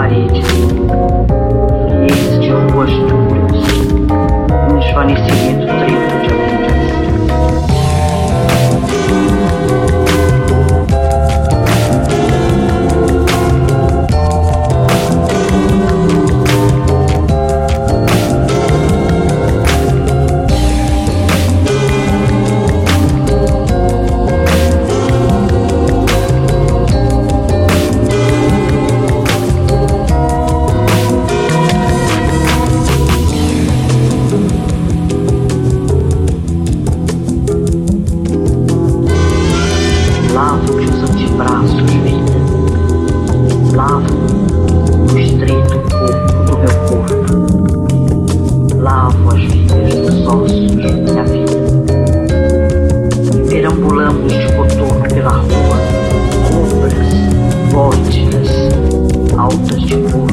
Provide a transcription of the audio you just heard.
Parede, fiéis de ruas duras, um amor. os filhas do sol sujeito da vida. Perambulamos de coturno pela rua, cobras, bótinas, altas de couro.